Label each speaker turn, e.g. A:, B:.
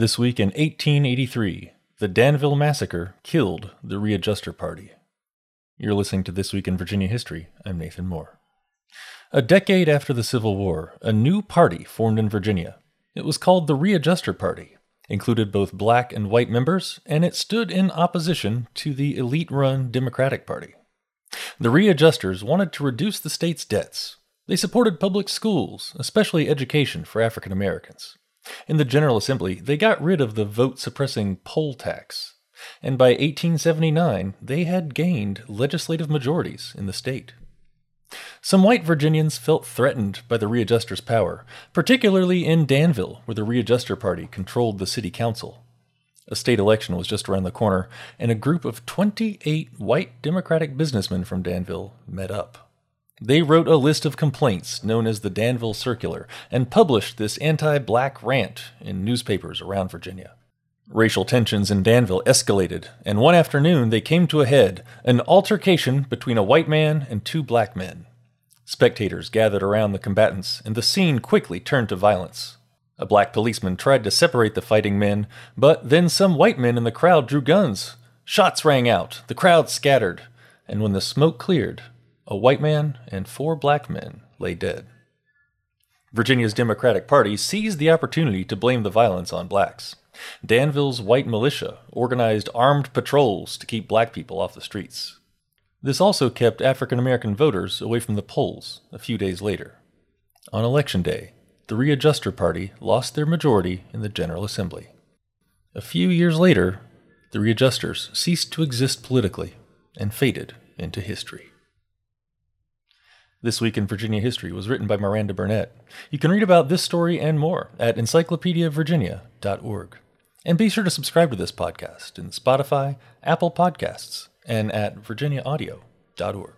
A: This week in 1883, the Danville Massacre killed the Readjuster Party. You're listening to This Week in Virginia History. I'm Nathan Moore. A decade after the Civil War, a new party formed in Virginia. It was called the Readjuster Party, included both black and white members, and it stood in opposition to the elite run Democratic Party. The Readjusters wanted to reduce the state's debts. They supported public schools, especially education for African Americans. In the General Assembly, they got rid of the vote suppressing poll tax, and by 1879 they had gained legislative majorities in the state. Some white Virginians felt threatened by the readjusters' power, particularly in Danville, where the readjuster party controlled the city council. A state election was just around the corner, and a group of 28 white Democratic businessmen from Danville met up. They wrote a list of complaints known as the Danville Circular and published this anti black rant in newspapers around Virginia. Racial tensions in Danville escalated, and one afternoon they came to a head an altercation between a white man and two black men. Spectators gathered around the combatants, and the scene quickly turned to violence. A black policeman tried to separate the fighting men, but then some white men in the crowd drew guns. Shots rang out, the crowd scattered, and when the smoke cleared, a white man and four black men lay dead. Virginia's Democratic Party seized the opportunity to blame the violence on blacks. Danville's white militia organized armed patrols to keep black people off the streets. This also kept African American voters away from the polls a few days later. On Election Day, the Readjuster Party lost their majority in the General Assembly. A few years later, the Readjusters ceased to exist politically and faded into history. This Week in Virginia History was written by Miranda Burnett. You can read about this story and more at encyclopediavirginia.org. And be sure to subscribe to this podcast in Spotify, Apple Podcasts, and at virginiaaudio.org.